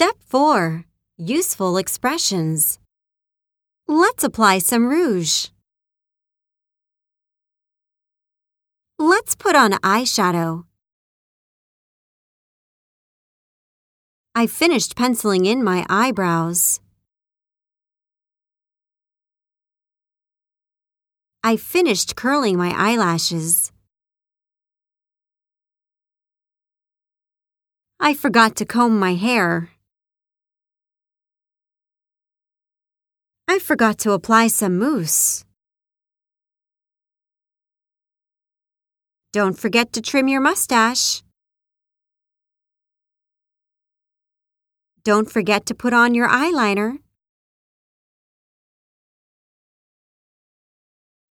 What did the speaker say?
Step 4. Useful expressions. Let's apply some rouge. Let's put on eyeshadow. I finished penciling in my eyebrows. I finished curling my eyelashes. I forgot to comb my hair. I forgot to apply some mousse. Don't forget to trim your mustache. Don't forget to put on your eyeliner.